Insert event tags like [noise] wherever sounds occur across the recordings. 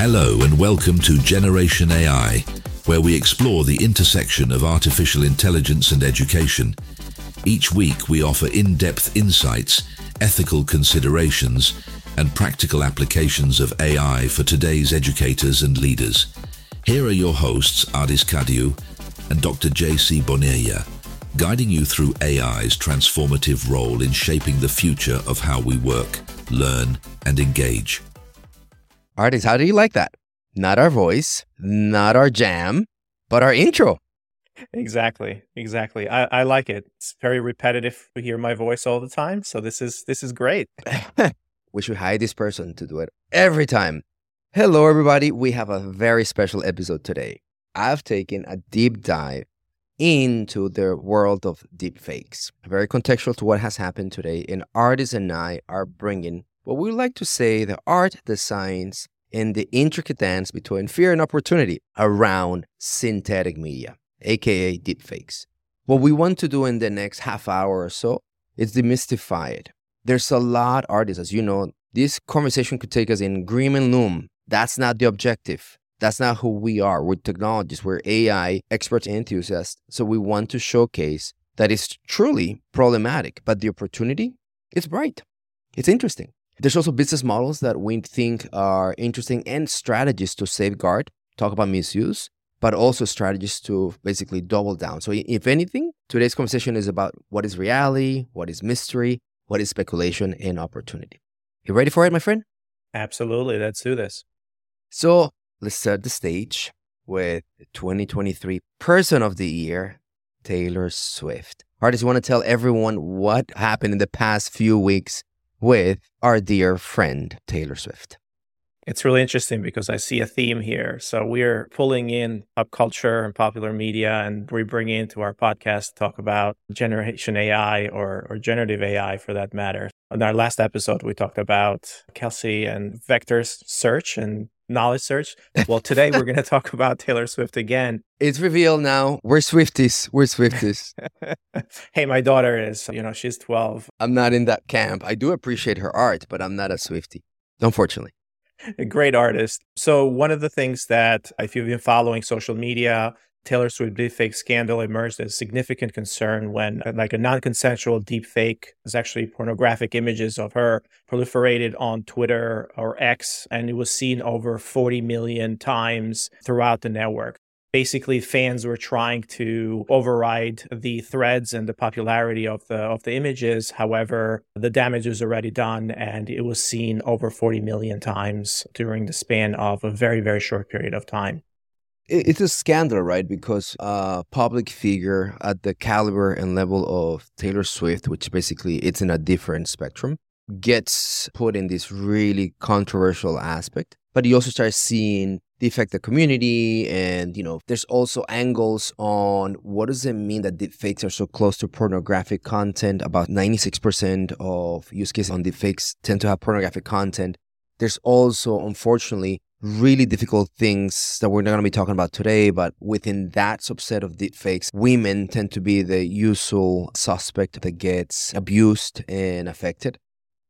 Hello and welcome to Generation AI, where we explore the intersection of artificial intelligence and education. Each week we offer in-depth insights, ethical considerations, and practical applications of AI for today's educators and leaders. Here are your hosts, Ardis Kadiu and Dr. J.C. Bonilla, guiding you through AI's transformative role in shaping the future of how we work, learn, and engage. Ardis, how do you like that? Not our voice, not our jam, but our intro. Exactly, exactly. I, I like it. It's very repetitive to hear my voice all the time. So this is this is great. [laughs] [laughs] we should hire this person to do it every time. Hello, everybody. We have a very special episode today. I've taken a deep dive into the world of deepfakes, very contextual to what has happened today. And Ardis and I are bringing what we like to say the art, the science, and the intricate dance between fear and opportunity around synthetic media, aka deepfakes. What we want to do in the next half hour or so is demystify it. There's a lot, Ardis, as you know, this conversation could take us in grim and loom. That's not the objective. That's not who we are. We're technologists, we're AI experts and enthusiasts. So we want to showcase that it's truly problematic, but the opportunity is bright. It's interesting. There's also business models that we think are interesting and strategies to safeguard, talk about misuse, but also strategies to basically double down. So, if anything, today's conversation is about what is reality, what is mystery, what is speculation, and opportunity. You ready for it, my friend? Absolutely. Let's do this. So, let's set the stage with 2023 Person of the Year, Taylor Swift. Ardis, you want to tell everyone what happened in the past few weeks with our dear friend Taylor Swift. It's really interesting because I see a theme here. So we're pulling in pop culture and popular media, and we bring into our podcast to talk about generation AI or, or generative AI for that matter. In our last episode, we talked about Kelsey and Vector's search and knowledge search. Well, today we're going to talk [laughs] about Taylor Swift again. It's revealed now. We're Swifties. We're Swifties. [laughs] hey, my daughter is, you know, she's 12. I'm not in that camp. I do appreciate her art, but I'm not a Swiftie, unfortunately. A great artist. So, one of the things that, if you've been following social media, Taylor Swift deepfake scandal emerged as significant concern when, uh, like, a non consensual deepfake was actually pornographic images of her proliferated on Twitter or X, and it was seen over 40 million times throughout the network. Basically, fans were trying to override the threads and the popularity of the of the images. However, the damage was already done, and it was seen over 40 million times during the span of a very very short period of time it's a scandal, right? Because a public figure at the caliber and level of Taylor Swift, which basically it's in a different spectrum, gets put in this really controversial aspect. But you also start seeing the effect the community and you know there's also angles on what does it mean that deepfakes are so close to pornographic content about 96% of use cases on deepfakes tend to have pornographic content there's also unfortunately really difficult things that we're not going to be talking about today, but within that subset of deepfakes, women tend to be the usual suspect that gets abused and affected.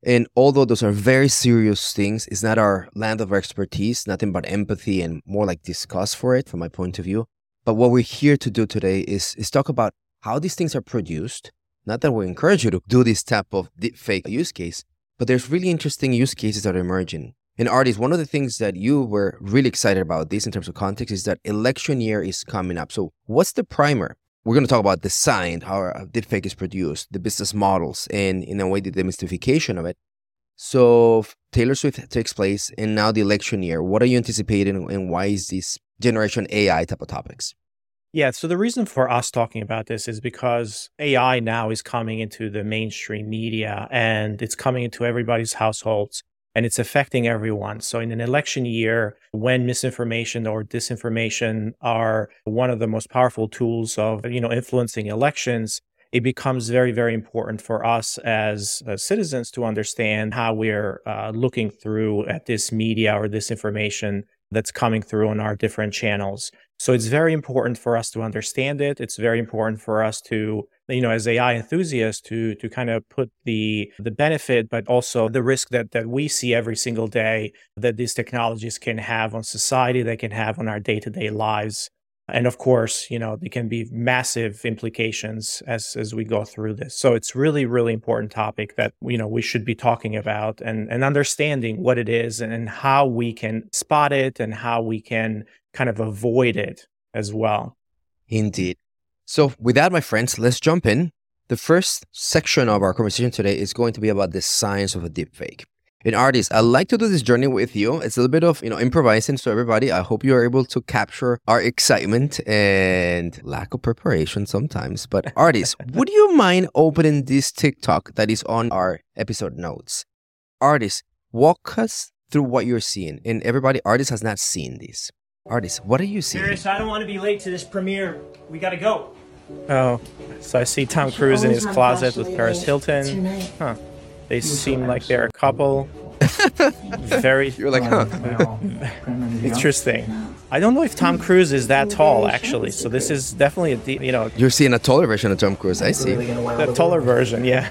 And although those are very serious things, it's not our land of expertise, nothing but empathy and more like disgust for it from my point of view. But what we're here to do today is, is talk about how these things are produced. Not that we encourage you to do this type of deepfake use case, but there's really interesting use cases that are emerging. And Ardis, one of the things that you were really excited about this in terms of context is that election year is coming up. So what's the primer? We're going to talk about the sign, how deepfake is produced, the business models, and in a way, the demystification of it. So Taylor Swift takes place, and now the election year. What are you anticipating, and why is this generation AI type of topics? Yeah, so the reason for us talking about this is because AI now is coming into the mainstream media and it's coming into everybody's households and it's affecting everyone. So in an election year, when misinformation or disinformation are one of the most powerful tools of, you know, influencing elections, it becomes very, very important for us as, as citizens to understand how we're uh, looking through at this media or this information that's coming through on our different channels. So it's very important for us to understand it. It's very important for us to you know, as AI enthusiasts to to kind of put the the benefit, but also the risk that that we see every single day that these technologies can have on society, they can have on our day to day lives. And of course, you know, there can be massive implications as as we go through this. So it's really, really important topic that you know we should be talking about and and understanding what it is and, and how we can spot it and how we can kind of avoid it as well. Indeed. So, with that, my friends, let's jump in. The first section of our conversation today is going to be about the science of a deepfake. And Ardis, I'd like to do this journey with you. It's a little bit of, you know, improvising. So everybody, I hope you are able to capture our excitement and lack of preparation sometimes. But [laughs] Ardis, would you mind opening this TikTok that is on our episode notes? Ardis, walk us through what you're seeing. And everybody, Ardis has not seen this. Ardis, what are you seeing? Paris, I don't want to be late to this premiere. We gotta go. Oh, so I see Tom Cruise in his closet with Paris Hilton. Huh. They seem like they're a couple. [laughs] Very. You're like, huh? [laughs] Interesting. I don't know if Tom Cruise is that tall, actually. So this is definitely a, de- you know, You're seeing a taller version of Tom Cruise. I see. the taller version, yeah.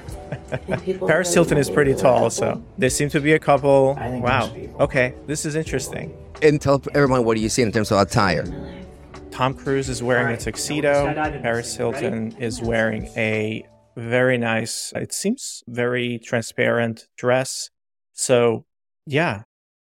[laughs] Paris Hilton is pretty tall, so they seem to be a couple. Wow. Okay, this is interesting. And tell everyone what do you see in terms of attire. Tom Cruise is wearing a tuxedo. Paris Hilton is wearing a very nice, it seems very transparent dress. So, yeah.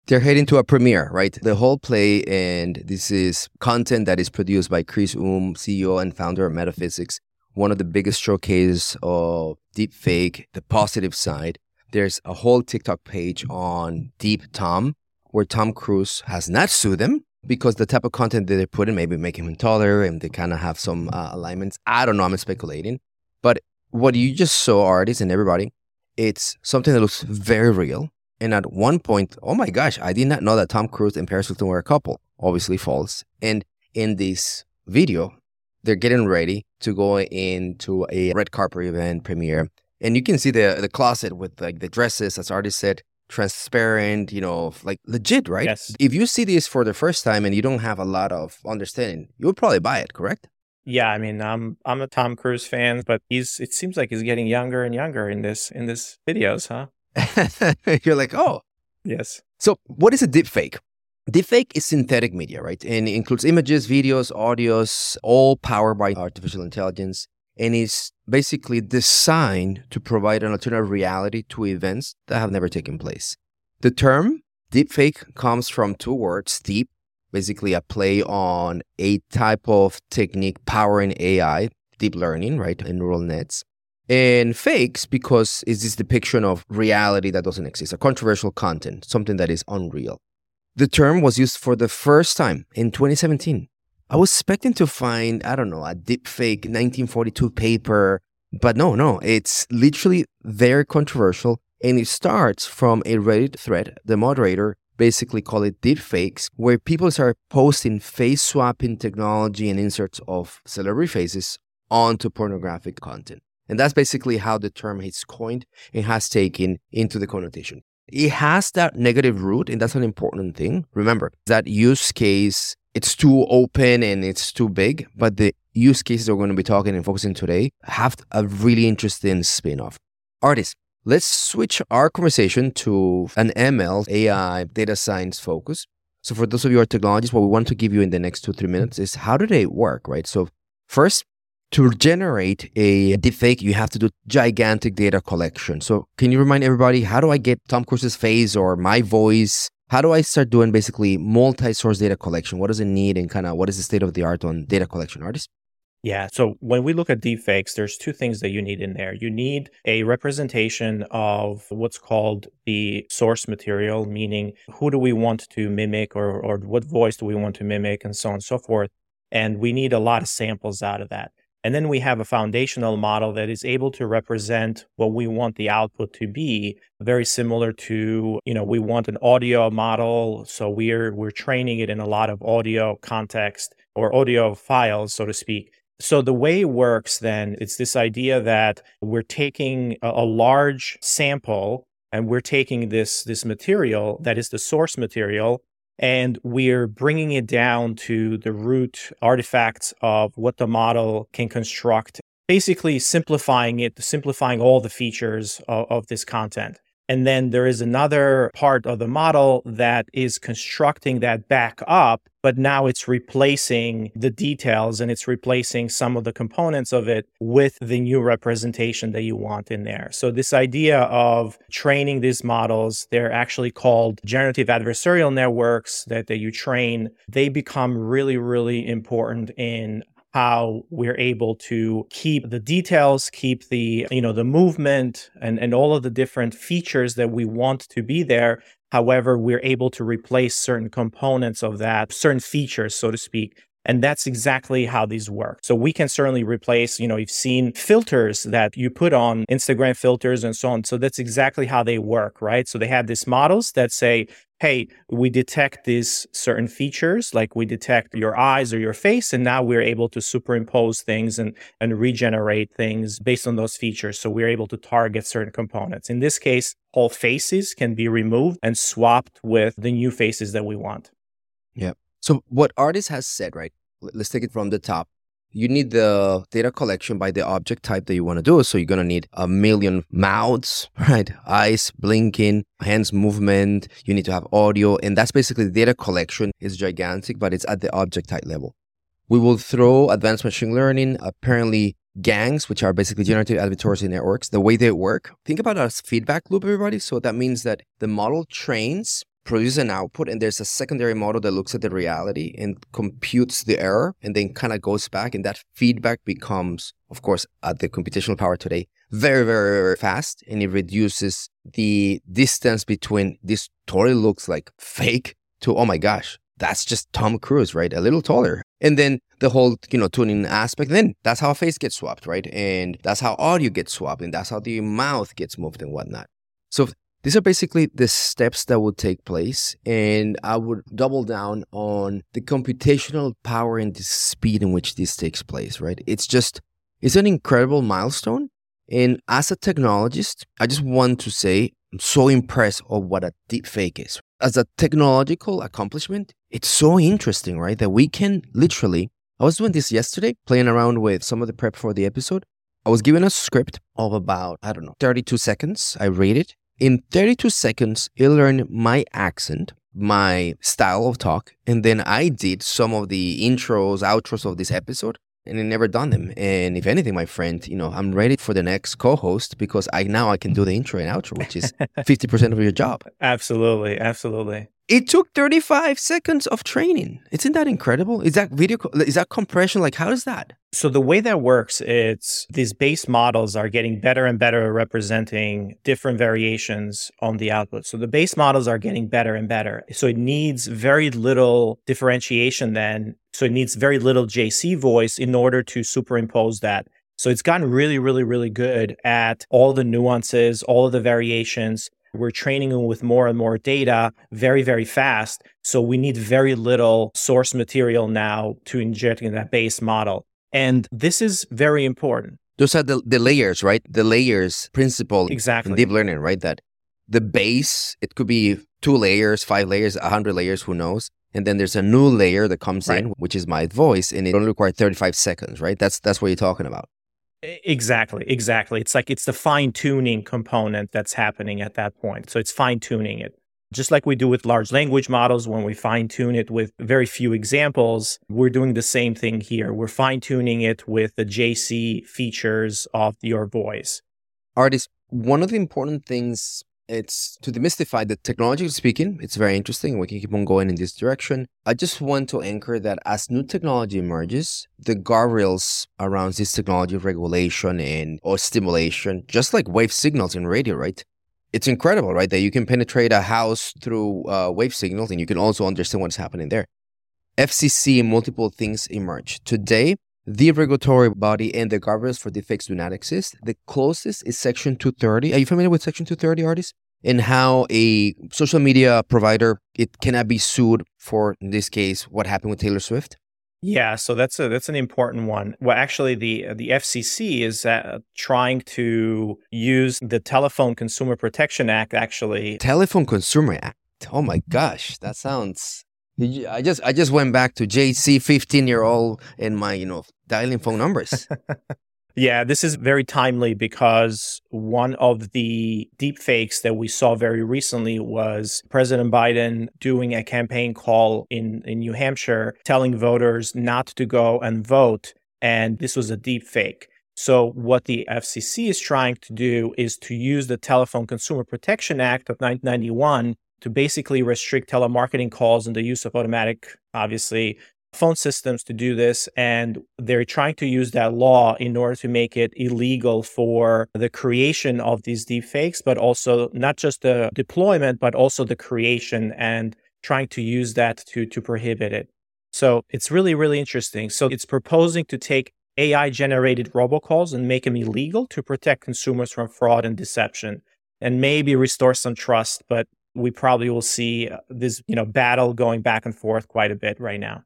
They're heading to a premiere, right? The whole play, and this is content that is produced by Chris Umé, CEO and founder of Metaphysics, one of the biggest showcases of deepfake, the positive side. There's a whole TikTok page on Deep Tom, where Tom Cruise has not sued them because the type of content that they put in maybe make him taller and they kind of have some uh, alignments. I don't know. I'm speculating. But what you just saw, Ardis and everybody, it's something that looks very real. And at one point, oh my gosh, I did not know that Tom Cruise and Paris Hilton were a couple. Obviously false. And in this video, they're getting ready to go into a red carpet event premiere. And you can see the the closet with like the dresses, as Ardis said, transparent, you know, like legit, right? Yes. If you see this for the first time and you don't have a lot of understanding, you would probably buy it, correct? Yeah, I mean, I'm I'm a Tom Cruise fan, but he's it seems like he's getting younger and younger in this in this videos, huh? [laughs] You're like, oh. Yes. So, what is a deepfake? Deepfake is synthetic media, right? And it includes images, videos, audios, all powered by artificial intelligence, and is basically designed to provide an alternative reality to events that have never taken place. The term deepfake comes from two words, deep, basically a play on a type of technique powering AI, deep learning, right, in neural nets, and fakes because it's this depiction of reality that doesn't exist, a controversial content, something that is unreal. The term was used for the first time in 2017. I was expecting to find, I don't know, a deepfake 1942 paper, but no, no, it's literally very controversial. And it starts from a Reddit thread. The moderator basically called it deepfakes, where people start posting face swapping technology and inserts of celebrity faces onto pornographic content. And that's basically how the term is coined and has taken into the connotation. It has that negative root, and that's an important thing. Remember, that use case, it's too open and it's too big, but the use cases we're going to be talking and focusing today have a really interesting spin off. Ardis, let's switch our conversation to an ML, AI, data science focus. So, for those of you who are technologists, what we want to give you in the next two, three minutes is how do they work, right? So, first, to generate a deepfake, you have to do gigantic data collection. So, can you remind everybody how do I get Tom Cruise's face or my voice? How do I start doing basically multi-source data collection? What does it need, and kind of what is the state of the art on data collection, Ardis? Yeah. So when we look at deepfakes, there's two things that you need in there. You need a representation of what's called the source material, meaning who do we want to mimic or, or what voice do we want to mimic and so on and so forth. And we need a lot of samples out of that. And then we have a foundational model that is able to represent what we want the output to be, very similar to, you know, we want an audio model. So we're we're training it in a lot of audio context or audio files, so to speak. So the way it works then, it's this idea that we're taking a, a large sample and we're taking this this material that is the source material and we're bringing it down to the root artifacts of what the model can construct basically simplifying it, simplifying all the features of, of this content. And then there is another part of the model that is constructing that back up, but now it's replacing the details and it's replacing some of the components of it with the new representation that you want in there. So, this idea of training these models, they're actually called generative adversarial networks that, that you train, they become really, really important in how we're able to keep the details, keep the, you know, the movement and, and all of the different features that we want to be there. However, we're able to replace certain components of that, certain features, so to speak, and that's exactly how these work. So we can certainly replace, you know, you've seen filters that you put on Instagram filters and so on. So that's exactly how they work, right? So they have these models that say, hey, we detect these certain features, like we detect your eyes or your face, and now we're able to superimpose things and, and regenerate things based on those features. So we're able to target certain components. In this case, all faces can be removed and swapped with the new faces that we want. Yeah. So what Ardis has said, right? Let's take it from the top. You need the data collection by the object type that you want to do. So you're to need a million mouths, [laughs] right? Eyes blinking, hands movement. You need to have audio. And that's basically the data collection is gigantic, but it's at the object type level. We will throw advanced machine learning, apparently GANs, which are basically generative adversarial networks, the way they work. Think about it as feedback loop, everybody. So that means that the model trains produce an output and there's a secondary model that looks at the reality and computes the error and then kind of goes back and that feedback becomes of course at the computational power today very very very fast and it reduces the distance between this totally looks like fake to oh my gosh that's just Tom Cruise right? A little taller. And then the whole you know tuning aspect then that's how a face gets swapped right? And that's how audio gets swapped and that's how the mouth gets moved and whatnot. So these are basically the steps that would take place, and I would double down on the computational power and the speed in which this takes place, right? It's just, it's an incredible milestone. And as a technologist, I just want to say I'm so impressed of what a deepfake is. As a technological accomplishment, it's so interesting, right? That we can literally, I was doing this yesterday, playing around with some of the prep for the episode. I was given a script of about, I don't know, 32 seconds. I read it in 32 seconds, it learned my accent, my style of talk, and then I did some of the intros, outros of this episode, and I never done them. And if anything, my friend, you know, I'm ready for the next co-host because I now I can do the intro and outro, which is [laughs] 50% of your job. Absolutely, absolutely. It took 35 seconds of training. Isn't that incredible? Is that video, is that compression? Like, how is that? So, the way that works, it's these base models are getting better and better at representing different variations on the output. So, the base models are getting better and better. So, it needs very little differentiation then. So, it needs very little JC voice in order to superimpose that. So, it's gotten really, really, really good at all the nuances, all of the variations. We're training them with more and more data very, very fast. So we need very little source material now to inject in that base model. And this is very important. Those are the, the layers, right? The layers principle exactly. in deep learning, right? That the base, it could be two layers, five layers, a hundred layers, who knows? And then there's a new layer that comes right. in, which is my voice, and it only requires 35 seconds, right? That's that's what you're talking about. Exactly, exactly. It's like it's the fine tuning component that's happening at that point. So it's fine tuning it. Just like we do with large language models, when we fine tune it with very few examples, we're doing the same thing here. We're fine tuning it with the JC features of your voice. Ardis, one of the important things it's to demystify the technology speaking. It's very interesting. We can keep on going in this direction. I just want to anchor that as new technology emerges, the guardrails around this technology regulation and or stimulation, just like wave signals in radio, right? It's incredible, right? That you can penetrate a house through uh, wave signals and you can also understand what's happening there. FCC multiple things emerge. Today, the regulatory body and the guardrails for deepfakes do not exist. The closest is Section 230. Are you familiar with Section 230, Ardis? And how a social media provider it cannot be sued for, in this case, what happened with Taylor Swift. Yeah, so that's a that's an important one. Well, actually, the the FCC is uh, trying to use the Telephone Consumer Protection Act. Actually, Telephone Consumer Act. Oh my gosh, that sounds I just I just went back to JC 15 year old and my you know dialing phone numbers. [laughs] Yeah, this is very timely because one of the deep fakes that we saw very recently was President Biden doing a campaign call in, in New Hampshire telling voters not to go and vote. And this was a deep fake. So, what the FCC is trying to do is to use the Telephone Consumer Protection Act of 1991 to basically restrict telemarketing calls and the use of automatic, obviously, phone systems to do this. And they're trying to use that law in order to make it illegal for the creation of these deepfakes, but also not just the deployment, but also the creation and trying to use that to, to prohibit it. So it's really, really interesting. So it's proposing to take AI generated robocalls and make them illegal to protect consumers from fraud and deception and maybe restore some trust. But we probably will see uh, this, you know, battle going back and forth quite a bit right now.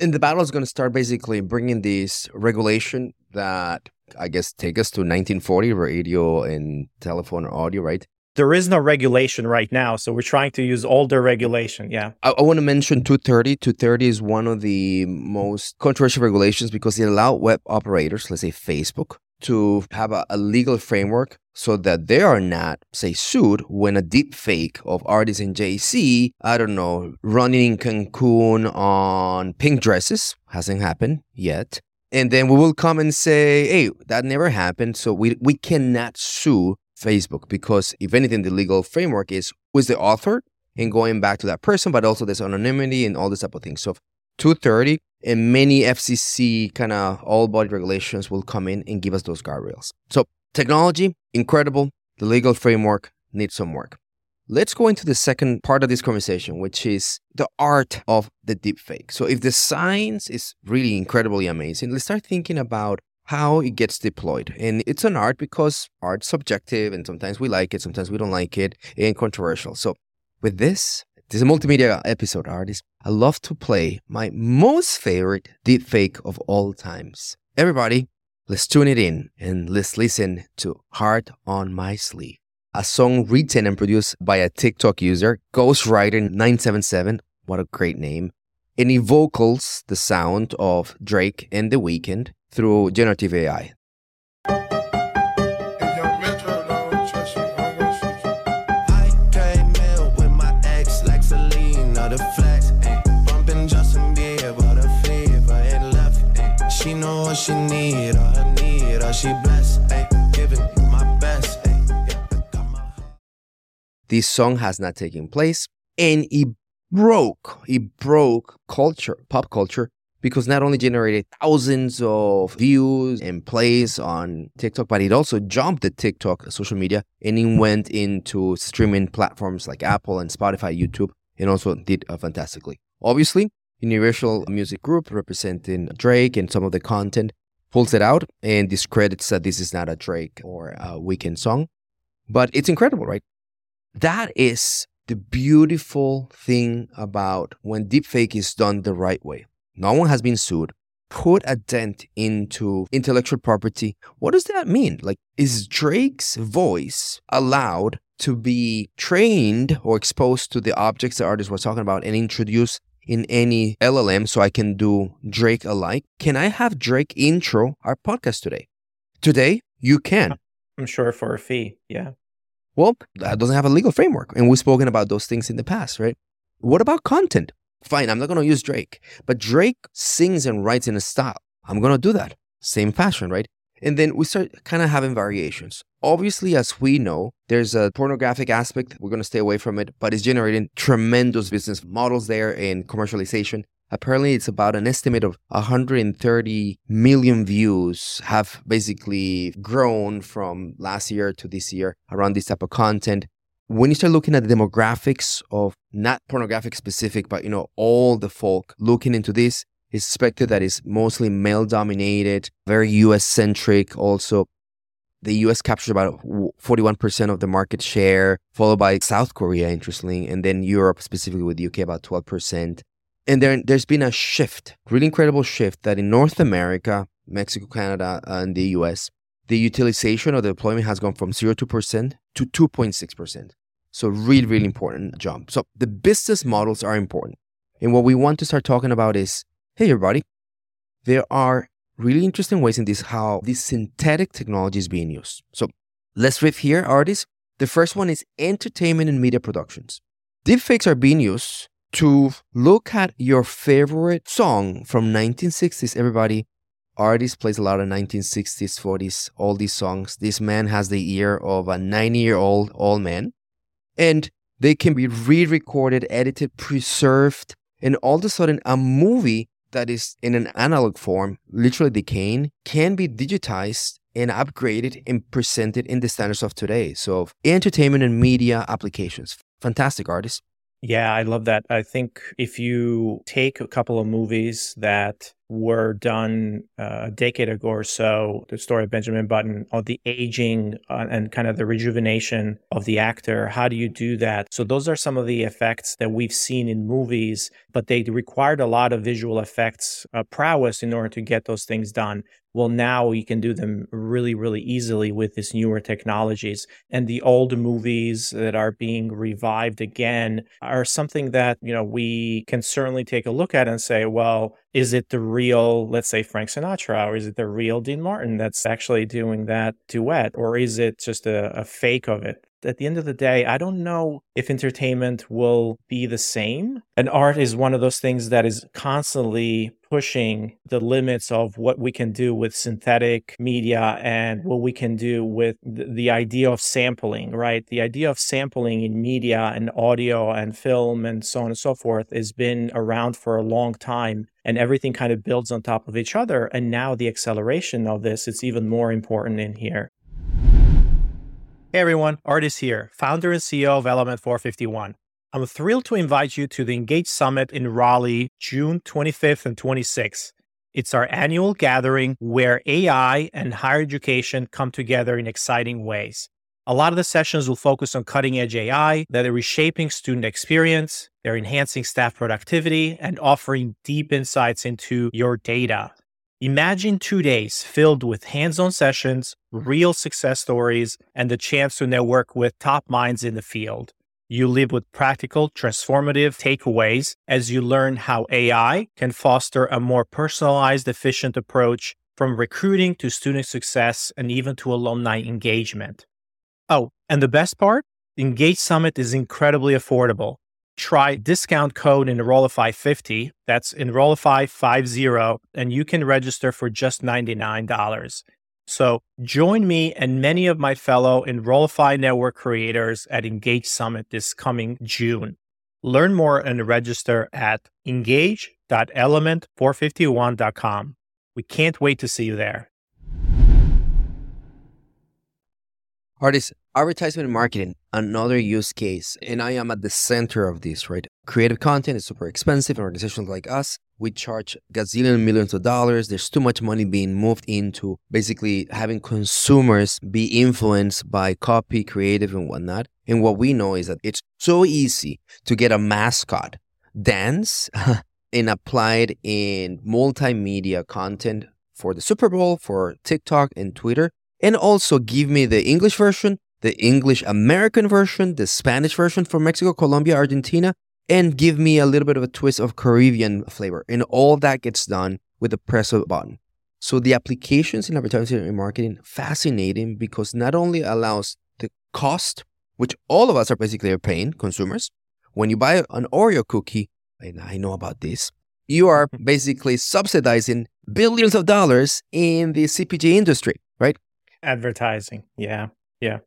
And the battle is going to start basically bringing this regulation that I guess take us to 1940 radio and telephone audio, right? There is no regulation right now, so we're trying to use older regulation. Yeah. I, I want to mention 230. 230 is one of the most controversial regulations because it allows web operators, let's say Facebook, to have a, a, legal framework so that they are not, say, sued when a deep fake of Ardis in JC, I don't know, running in Cancun on pink dresses, hasn't happened yet. And then we will come and say, hey, that never happened. So we, we cannot sue Facebook because, if anything, the legal framework is who's the author and going back to that person, but also there's anonymity and all this type of things. So 230 and many FCC kind of all body regulations will come in and give us those guardrails. So technology, incredible. The legal framework needs some work. Let's go into the second part of this conversation, which is the art of the deepfake. So if the science is really incredibly amazing, let's start thinking about how it gets deployed. And it's an art because art's subjective and sometimes we like it, sometimes we don't like it, and controversial. So with this, this is a multimedia episode, Ardis. I love to play my most favorite deepfake of all times. Everybody, let's tune it in and let's listen to Heart on My Sleeve, a song written and produced by a TikTok user, Ghostwriter977. What a great name. And it vocals the sound of Drake and The Weeknd through generative AI. What she need, all need, all she blessed, giving my best, This song has not taken place, and it broke, it broke culture, pop culture, because not only generated thousands of views and plays on TikTok, but it also jumped the TikTok social media and it went into streaming platforms like Apple and Spotify, YouTube, and also did uh, fantastically. Obviously, Universal Music Group, representing Drake and some of the content, pulls it out and discredits that this is not a Drake or a Weeknd song. But it's incredible, right? That is the beautiful thing about when deepfake is done the right way. No one has been sued. Put a dent into intellectual property. What does that mean? Like, is Drake's voice allowed to be trained or exposed to the objects the Ardis was talking about and introduced in any LLM so I can do Drake alike. Can I have Drake intro our podcast today? Today, you can. I'm sure for a fee. Yeah. Well, that doesn't have a legal framework. And we've spoken about those things in the past, right? What about content? Fine, I'm not going to use Drake, but Drake sings and writes in a style. I'm going to do that. Same fashion, right? And then we start kind of having variations. Obviously, as we know, there's a pornographic aspect. We're going to stay away from it, but it's generating tremendous business models there and commercialization. Apparently, it's about an estimate of 130 million views have basically grown from last year to this year around this type of content. When you start looking at the demographics of not pornographic specific, but you know, all the folk looking into this, it's expected that it's mostly male dominated, very US centric. Also, the US captures about 41% of the market share, followed by South Korea, interestingly, and then Europe, specifically with the UK, about 12%. And there, there's been a shift, really incredible shift that in North America, Mexico, Canada, and the US, the utilization of the deployment has gone from 0 to percent to 2.6%. So really, really important jump. So the business models are important. And what we want to start talking about is hey, everybody, there are really interesting ways in this how this synthetic technology is being used. So let's riff here, Ardis. The first one is entertainment and media productions. Deepfakes are being used to look at your favorite song from 1960s. Everybody, Ardis plays a lot of 1960s, 40s, all these songs. This man has the ear of a 90 year old old man. And they can be re recorded, edited, preserved, and all of a sudden, a movie that is in an analog form, literally decaying, can be digitized and upgraded and presented in the standards of today. So, entertainment and media applications. Fantastic Ardis. Yeah, I love that. I think if you take a couple of movies that were done uh, a decade ago or so, the story of Benjamin Button, or the aging uh, and kind of the rejuvenation of the actor, how do you do that? So, those are some of the effects that we've seen in movies, but they required a lot of visual effects uh, prowess in order to get those things done well now you can do them really really easily with these newer technologies and the old movies that are being revived again are something that you know we can certainly take a look at and say well is it the real let's say frank sinatra or is it the real dean martin that's actually doing that duet or is it just a, a fake of it at the end of the day, I don't know if entertainment will be the same. And art is one of those things that is constantly pushing the limits of what we can do with synthetic media and what we can do with the idea of sampling, right? The idea of sampling in media and audio and film and so on and so forth has been around for a long time and everything kind of builds on top of each other. And now the acceleration of this, it's even more important in here. Hey everyone, Ardis here, founder and CEO of Element 451. I'm thrilled to invite you to the Engage Summit in Raleigh, June 25th and 26th. It's our annual gathering where AI and higher education come together in exciting ways. A lot of the sessions will focus on cutting edge AI that are reshaping student experience, they're enhancing staff productivity, and offering deep insights into your data. Imagine two days filled with hands on sessions, real success stories, and the chance to network with top minds in the field. You live with practical, transformative takeaways as you learn how AI can foster a more personalized, efficient approach from recruiting to student success and even to alumni engagement. Oh, and the best part? Engage Summit is incredibly affordable try discount code Enrollify 50. That's Enrollify 50, and you can register for just $99. So join me and many of my fellow Enrollify network creators at Engage Summit this coming June. Learn more and register at engage.element451.com. We can't wait to see you there. Ardis, advertisement and marketing, another use case. And I am at the center of this, right? Creative content is super expensive. And organizations like us, we charge gazillion millions of dollars. There's too much money being moved into basically having consumers be influenced by copy, creative, and whatnot. And what we know is that it's so easy to get a mascot dance [laughs] and applied in multimedia content for the Super Bowl, for TikTok and Twitter and also give me the English version, the English American version, the Spanish version for Mexico, Colombia, Argentina, and give me a little bit of a twist of Caribbean flavor. And all that gets done with the press of a button. So the applications in advertising and marketing fascinating because not only allows the cost, which all of us are basically paying consumers. When you buy an Oreo cookie, and I know about this, you are [laughs] basically subsidizing billions of dollars in the CPG industry, right? advertising. Yeah. Yeah.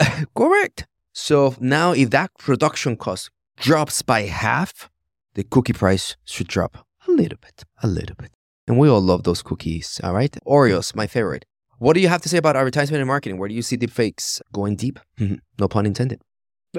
[laughs] Correct. So now if that production cost drops by half, the cookie price should drop a little bit, a little bit. And we all love those cookies, all right? Oreos, my favorite. What do you have to say about advertisement and marketing? Where do you see deep fakes going deep? [laughs] no pun intended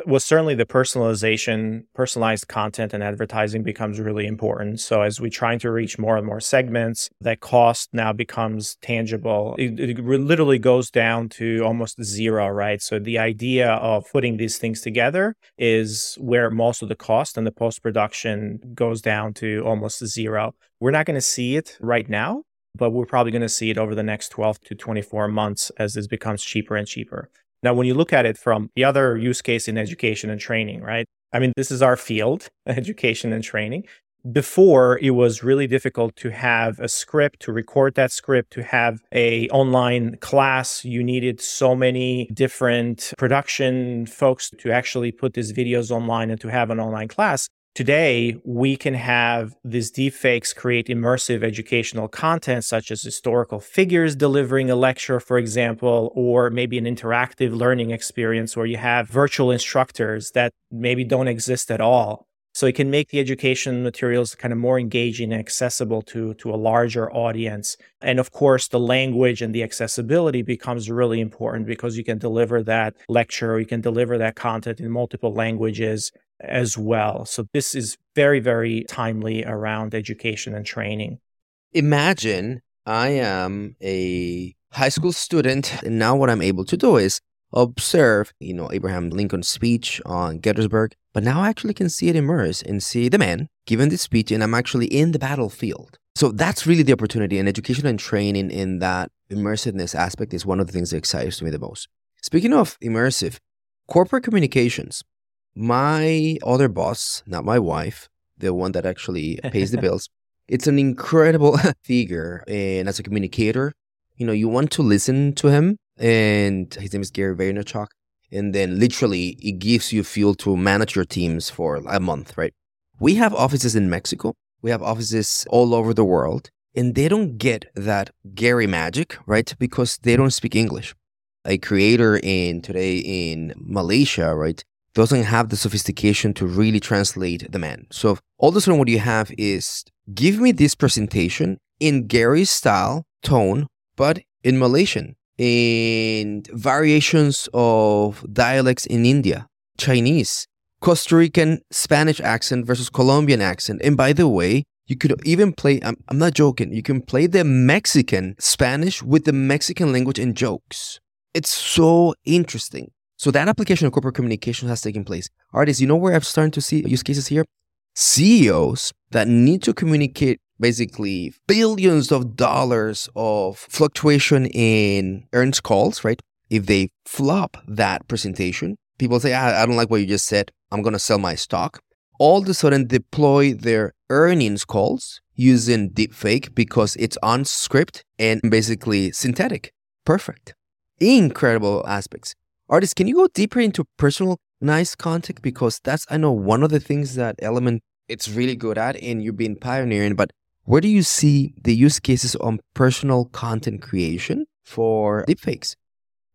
well certainly the personalization personalized content and advertising becomes really important. So as we trying to reach more and more segments that cost now becomes tangible. It, it, literally goes down to almost zero right? So the idea of putting these things together is where most of the cost and the post production goes down to almost zero. We're not going to see it right now but we're probably going to see it over the next 12 to 24 months as this becomes cheaper and cheaper now, when you look at it from the other use case in education and training, right? I mean, this is our field, [laughs] education and training. before it was really difficult to have a script to record that script to have a online class you needed so many different production folks to actually put these videos online and to have an online class Today, we can have these deepfakes create immersive educational content, such as historical figures delivering a lecture, for example, or maybe an interactive learning experience where you have virtual instructors that maybe don't exist at all. So it can make the education materials kind of more engaging and accessible to, to a larger audience. And of course, the language and the accessibility becomes really important because you can deliver that lecture, you can deliver that content in multiple languages as well. So this is very, very timely around education and training. Imagine I am a high school student, and now what I'm able to do is observe, you know, Abraham Lincoln's speech on Gettysburg, but now I actually can see it immerse and see the man giving the speech, and I'm actually in the battlefield. So that's really the opportunity, and education and training in that immersiveness aspect is one of the things that excites me the most. Speaking of immersive, corporate communications my other boss, not my wife, the one that actually pays the [laughs] bills, it's an incredible [laughs] figure. And as a communicator, you know, you want to listen to him. And his name is Gary Vaynerchuk. And then literally, it gives you fuel to manage your teams for a month, right? We have offices in Mexico. We have offices all over the world. And they don't get that Gary magic, right? Because they don't speak English. A creator in today in Malaysia, right? Doesn't have the sophistication to really translate the man. So all of a sudden, what you have is give me this presentation in Gary's style, tone, but in Malaysian, in variations of dialects in India, Chinese, Costa Rican Spanish accent versus Colombian accent. And by the way, you could even play, I'm, I'm not joking, you can play the Mexican Spanish with the Mexican language and jokes. It's so interesting. So that application of corporate communication has taken place. Ardis, you know where I'm starting to see use cases here? CEOs that need to communicate basically billions of dollars of fluctuation in earnings calls, right? If they flop that presentation, people say, I, I don't like what you just said. I'm going to sell my stock. All of a sudden deploy their earnings calls using deepfake because it's on script and basically synthetic. Perfect. Incredible aspects. Ardis, can you go deeper into personalized content? Because that's, I know, one of the things that Element it's really good at and you've been pioneering, but where do you see the use cases on personal content creation for deepfakes?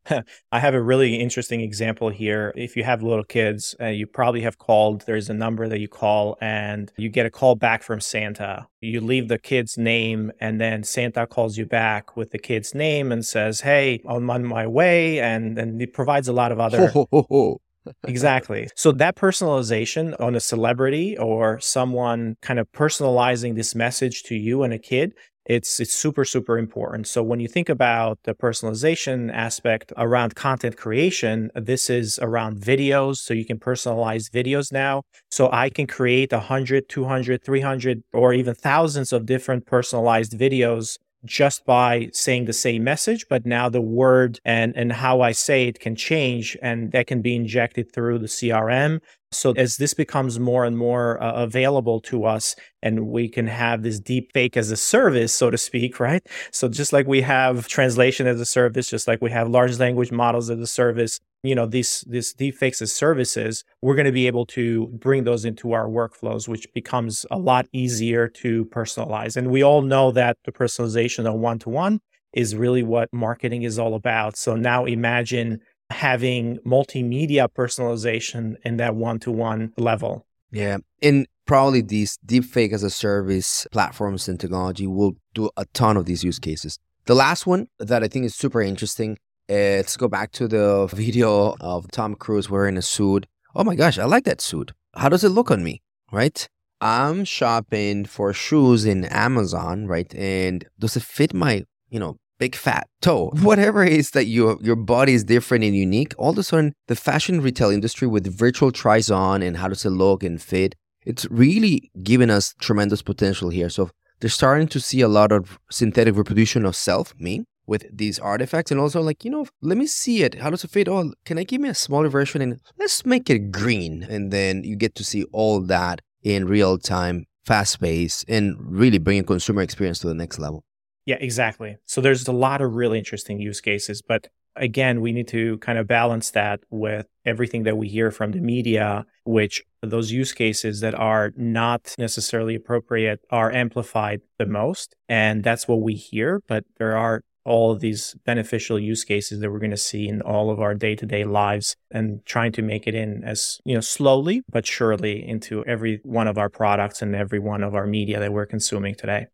[laughs] I have a really interesting example here. If you have little kids, uh, you probably have called, there's a number that you call and you get a call back from Santa. You leave the kid's name and then Santa calls you back with the kid's name and says, Hey, I'm on my way. And, and it provides a lot of other. [laughs] exactly. So that personalization on a celebrity or someone kind of personalizing this message to you and a kid it's it's super super important so when you think about the personalization aspect around content creation this is around videos so you can personalize videos now so i can create 100 200 300 or even thousands of different personalized videos just by saying the same message, but now the word and, and how I say it can change and that can be injected through the CRM. So as this becomes more and more uh, available to us and we can have this deep fake as a service, so to speak, right? So just like we have translation as a service, just like we have large language models as a service, you know, these, these deep fakes as services, we're going to be able to bring those into our workflows, which becomes a lot easier to personalize. And we all know that the personalization of one to one is really what marketing is all about. So now imagine having multimedia personalization in that one to one level. Yeah. And probably these deepfake as a service platforms and technology will do a ton of these use cases. The last one that I think is super interesting, uh, let's go back to the video of Tom Cruise wearing a suit. Oh my gosh, I like that suit. How does it look on me? Right? I'm shopping for shoes in Amazon, right? And does it fit my, you know, big fat toe, [laughs] whatever it is that your your body is different and unique, all of a sudden the fashion retail industry with virtual tries on and how does it look and fit, it's really given us tremendous potential here. So they're starting to see a lot of synthetic reproduction of self, me, with these artifacts and also like, you know, let me see it. How does it fit? Oh, can I give me a smaller version and let's make it green? And then you get to see all that in real time fast pace, and really bringing consumer experience to the next level. Yeah, exactly. So there's a lot of really interesting use cases, but again, we need to kind of balance that with everything that we hear from the media, which those use cases that are not necessarily appropriate are amplified the most. And that's what we hear. But there are all of these beneficial use cases that we're going to see in all of our day-to-day lives and trying to make it in as you know slowly but surely into every one of our products and every one of our media that we're consuming today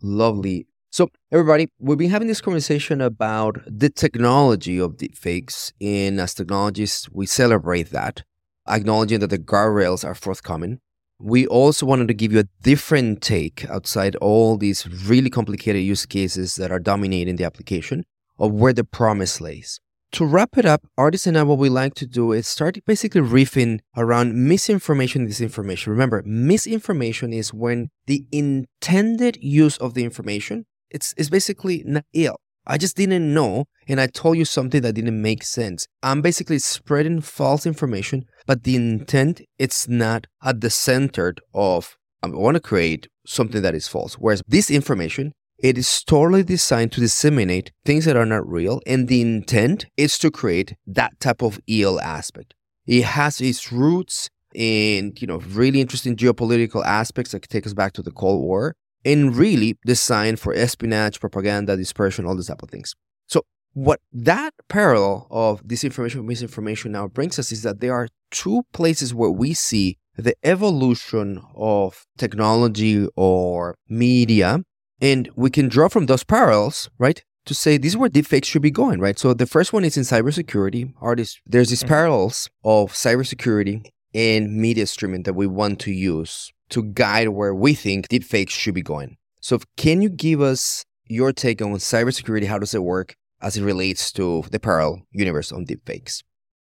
lovely so, everybody, we've been having this conversation about the technology of deepfakes. And as technologists, we celebrate that, acknowledging that the guardrails are forthcoming. We also wanted to give you a different take outside all these really complicated use cases that are dominating the application of where the promise lays. To wrap it up, Ardis and I, what we like to do is start basically riffing around misinformation and disinformation. Remember, misinformation is when the intended use of the information it's, it's basically not ill. I just didn't know, and I told you something that didn't make sense. I'm basically spreading false information, but the intent it's not at the center of I want to create something that is false. Whereas disinformation, it is totally designed to disseminate things that are not real, and the intent is to create that type of ill aspect. It has its roots in you know really interesting geopolitical aspects that take us back to the Cold War and really designed for espionage, propaganda, dispersion, all these type of things. So what that parallel of disinformation misinformation now brings us is that there are two places where we see the evolution of technology or media and we can draw from those parallels right to say this is where deepfakes should be going right so the first one is in cybersecurity Ardis there's these mm-hmm. parallels of cybersecurity and media streaming that we want to use to guide where we think deepfakes should be going. So, can you give us your take on cybersecurity? How does it work as it relates to the parallel universe on deepfakes?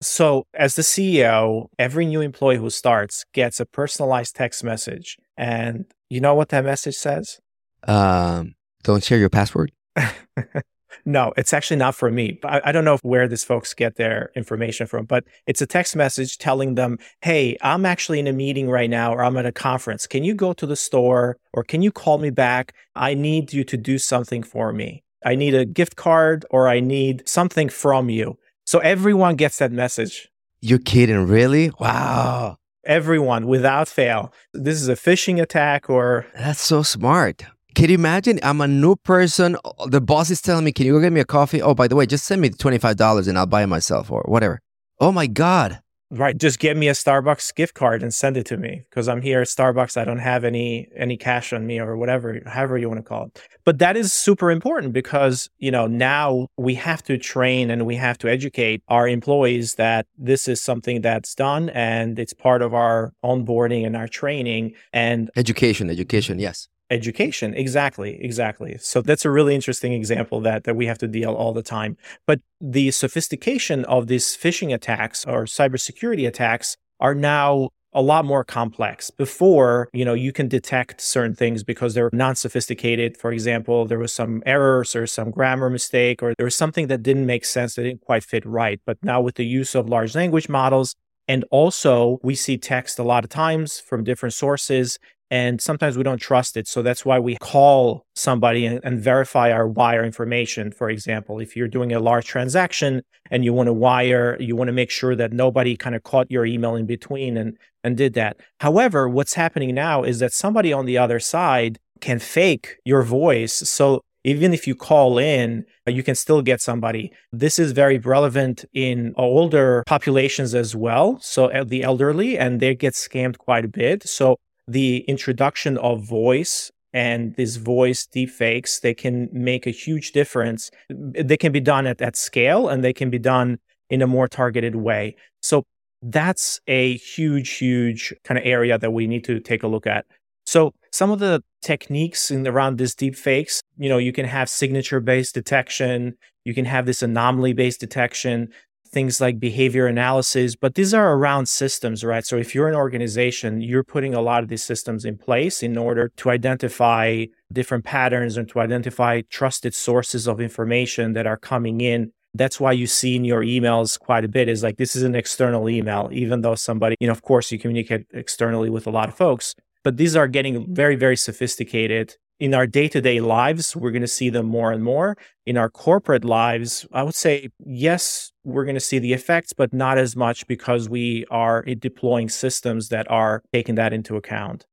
So, as the CEO, every new employee who starts gets a personalized text message. And you know what that message says? Um, don't share your password. [laughs] No, it's actually not for me. I, I don't know where these folks get their information from, but it's a text message telling them, hey, I'm actually in a meeting right now or I'm at a conference. Can you go to the store or can you call me back? I need you to do something for me. I need a gift card or I need something from you. So everyone gets that message. You're kidding, really? Wow. Everyone without fail. This is a phishing attack or. That's so smart. Can you imagine? I'm a new person. The boss is telling me, "Can you go get me a coffee?" Oh, by the way, just send me twenty five dollars and I'll buy it myself or whatever. Oh my god! Right, just get me a Starbucks gift card and send it to me because I'm here at Starbucks. I don't have any any cash on me or whatever, however you want to call it. But that is super important because you know now we have to train and we have to educate our employees that this is something that's done and it's part of our onboarding and our training and education. Education, yes education exactly exactly so that's a really interesting example that that we have to deal all the time but the sophistication of these phishing attacks or cybersecurity attacks are now a lot more complex. Before, you know, you can detect certain things because they're non-sophisticated. For example, there was some errors or some grammar mistake or there was something that didn't make sense that didn't quite fit right. But now with the use of large language models, and also we see text a lot of times from different sources and sometimes we don't trust it. So that's why we call somebody and, and, verify our wire information. For example, if you're doing a large transaction and you want to wire, you want to make sure that nobody kind of caught your email in between and, and did that. However, what's happening now is that somebody on the other side can fake your voice. So even if you call in, you can still get somebody. This is very relevant in older populations as well. So uh, the elderly, and they get scammed quite a bit. So the introduction of voice and these voice deepfakes, they can make a huge difference. They can be done at that scale and they can be done in a more targeted way. So that's a huge, huge kind of area that we need to take a look at. So some of the techniques in around this deepfakes, you know, you can have signature based detection, you can have this anomaly based detection things like behavior analysis, but these are around systems, right? So if you're an organization, you're putting a lot of these systems in place in order to identify different patterns and to identify trusted sources of information that are coming in. That's why you see in your emails quite a bit is like this is an external email, even though somebody, you know, of course you communicate externally with a lot of folks, but these are getting very, very sophisticated. In our day to day lives, we're going to see them more and more. In our corporate lives, I would say, yes, we're going to see the effects, but not as much because we are eh, deploying systems that are taking that into account.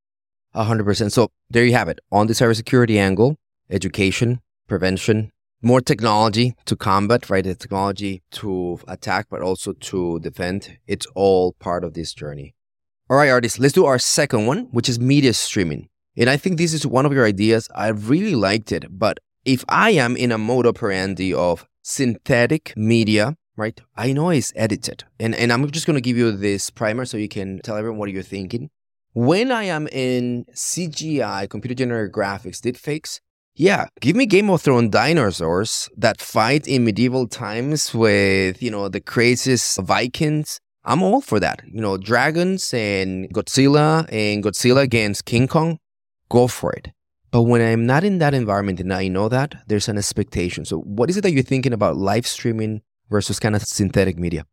100%. So there you have it. On the cybersecurity angle, education, prevention, more technology to combat, right? The technology to attack, but also to defend. It's all part of this journey. All right, Ardis, let's do our second one, which is media streaming. And I think this is one of your ideas. I really liked it. But if I am in a mode operandi of synthetic media, right? I know it's edited. And, and I'm just going to give you this primer so you can tell everyone what you're thinking. When I am in CGI, computer generated graphics, deepfakes, yeah, give me Game of Thrones dinosaurs that fight in medieval times with, you know, the craziest Vikings. I'm all for that. You know, dragons and Godzilla and Godzilla against King Kong, go for it. But when I'm not in that environment and I know that, there's an expectation. So, what is it that you're thinking about live streaming versus kind of synthetic media?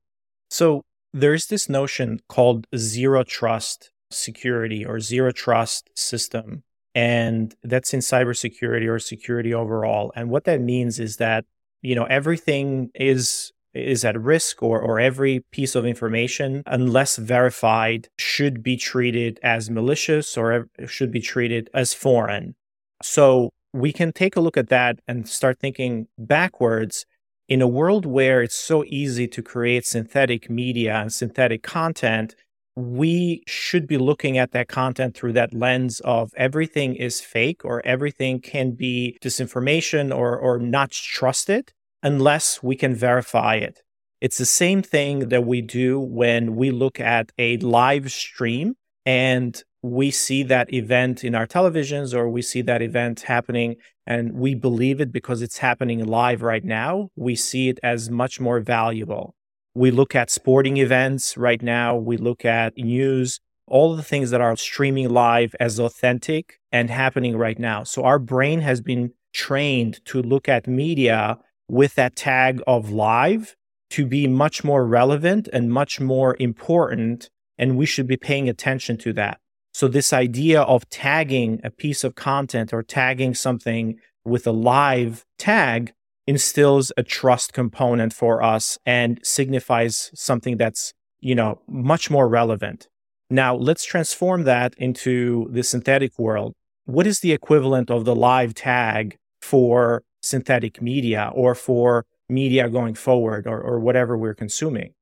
So, there's this notion called zero trust security or zero trust system and that's in cybersecurity or security overall. And what that means is that you know everything is is at risk or or every piece of information unless verified should be treated as malicious or should be treated as foreign. So we can take a look at that and start thinking backwards in a world where it's so easy to create synthetic media and synthetic content we should be looking at that content through that lens of everything is fake or everything can be disinformation or, or not trusted unless we can verify it. It's the same thing that we do when we look at a live stream and we see that event in our televisions or we see that event happening and we believe it because it's happening live right now. We see it as much more valuable. We look at sporting events right now. We look at news, all the things that are streaming live as authentic and happening right now. So our brain has been trained to look at media with that tag of live to be much more relevant and much more important. And we should be paying attention to that. So this idea of tagging a piece of content or tagging something with a live tag instills a trust component for us and signifies something that's, you know, much more relevant. Now, let's transform that into the synthetic world. What is the equivalent of the live tag for synthetic media or for media going forward or, or whatever we're consuming?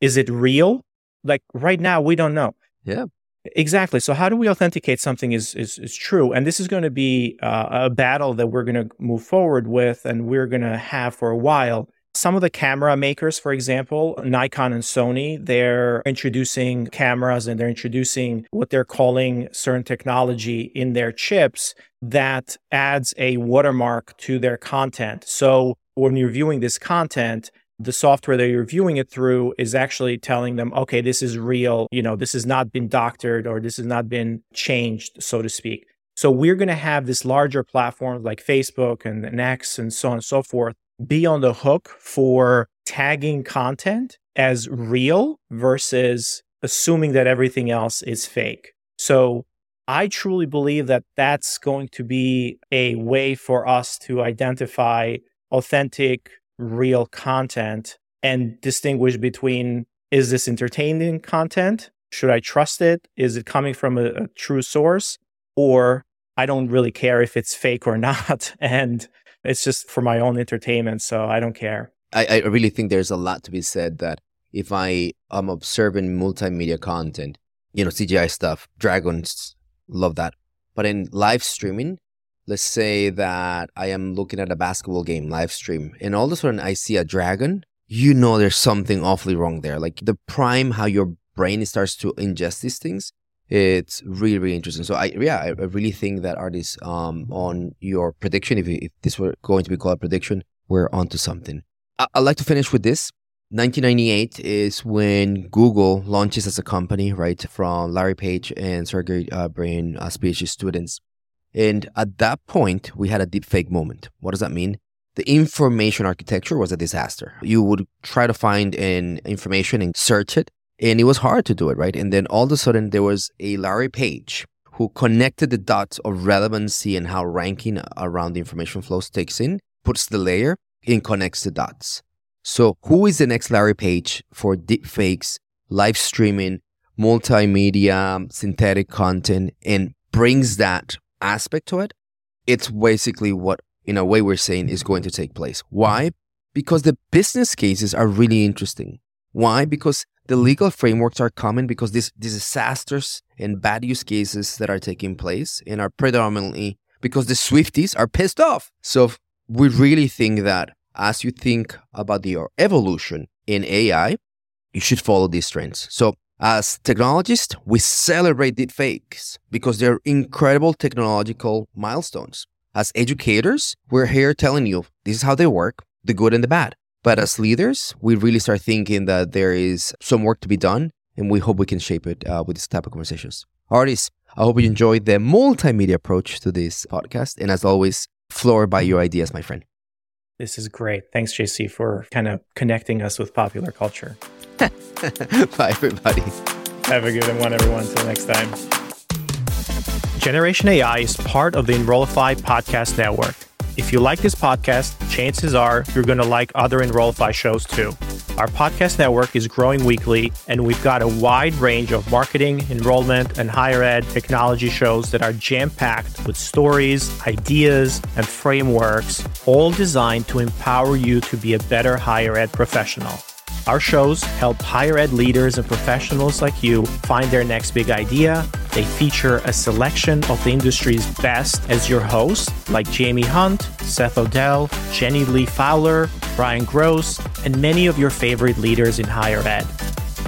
Is it real? Like right now, we don't know. Yeah. Exactly. So how do we authenticate something is is, is true? And this is going to be uh, a battle that we're going to move forward with, and we're going to have for a while. Some of the camera makers, for example, Nikon and Sony, they're introducing cameras and they're introducing what they're calling certain technology in their chips that adds a watermark to their content. So when you're viewing this content, the software that you're viewing it through is actually telling them, okay, this is real. You know, this has not been doctored or this has not been changed, so to speak. So we're going to have this larger platform like Facebook and, and X and so on and so forth be on the hook for tagging content as real versus assuming that everything else is fake. So I truly believe that that's going to be a way for us to identify authentic real content and distinguish between is this entertaining content? Should I trust it? Is it coming from a, a true source? Or I don't really care if it's fake or [laughs] not. And it's just for my own entertainment. So I don't care. I, I really think there's a lot to be said that if I am observing multimedia content, you know, CGI stuff, dragons, love that. But in live streaming, let's say that I am looking at a basketball game live stream and all of a sudden I see a dragon, you know there's something awfully wrong there. Like the prime, how your brain starts to ingest these things, it's really, really interesting. So I, yeah, I, really think that Ardis, um, on your prediction, if, if this were going to be called a prediction, we're onto something. I, I'd like to finish with this. 1998 is when Google launches as a company, right? From Larry Page and Sergey uh, Brin as PhD students. And at that point, we had a deepfake moment. What does that mean? The information architecture was a disaster. You would try to find an information and search it, and it was hard to do it, right? And then all of a sudden, there was a Larry Page who connected the dots of relevancy and how ranking around the information flows takes in, puts the layer, and connects the dots. So, who is the next Larry Page for deepfakes, live streaming, multimedia, synthetic content, and brings that aspect to it? It's basically what, in a way, we're saying is going to take place. Why? Because the business cases are really interesting. Why? Because the legal frameworks are common because these, disasters and bad use cases that are taking place and are predominantly because the Swifties are pissed off. So we really think that as you think about the evolution in AI, you should follow these trends. So as technologists, we celebrate deepfakes because they're incredible technological milestones. As educators, we're here telling you this is how they work, the good and the bad. But as leaders, we really start thinking that there is some work to be done, and we hope we can shape it uh, with this type of conversations. Ardis, I hope you enjoyed the multimedia approach to this podcast. And as always, floor by your ideas, my friend. This is great. Thanks, JC, for kind of connecting us with popular culture. [laughs] Bye, everybody. Have a good one, everyone. Until next time. Generation AI is part of the Enrollify podcast network. If you like this podcast, chances are you're going to like other Enrollify shows too. Our podcast network is growing weekly, and we've got a wide range of marketing, enrollment, and higher ed technology shows that are jam packed with stories, ideas, and frameworks, all designed to empower you to be a better higher ed professional. Our shows help higher ed leaders and professionals like you find their next big idea. They feature a selection of the industry's best as your hosts, like Jamie Hunt, Seth Odell, Jenny Li Fowler, Brian Gross, and many of your favorite leaders in higher ed.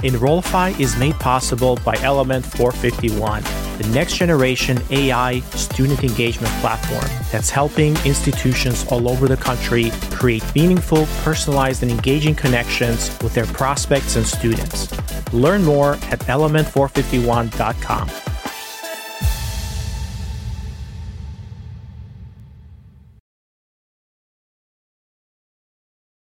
Enrollify is made possible by Element 451 the next generation AI student engagement platform that's helping institutions all over the country create meaningful, personalized, and engaging connections with their prospects and students. Learn more at element451.com.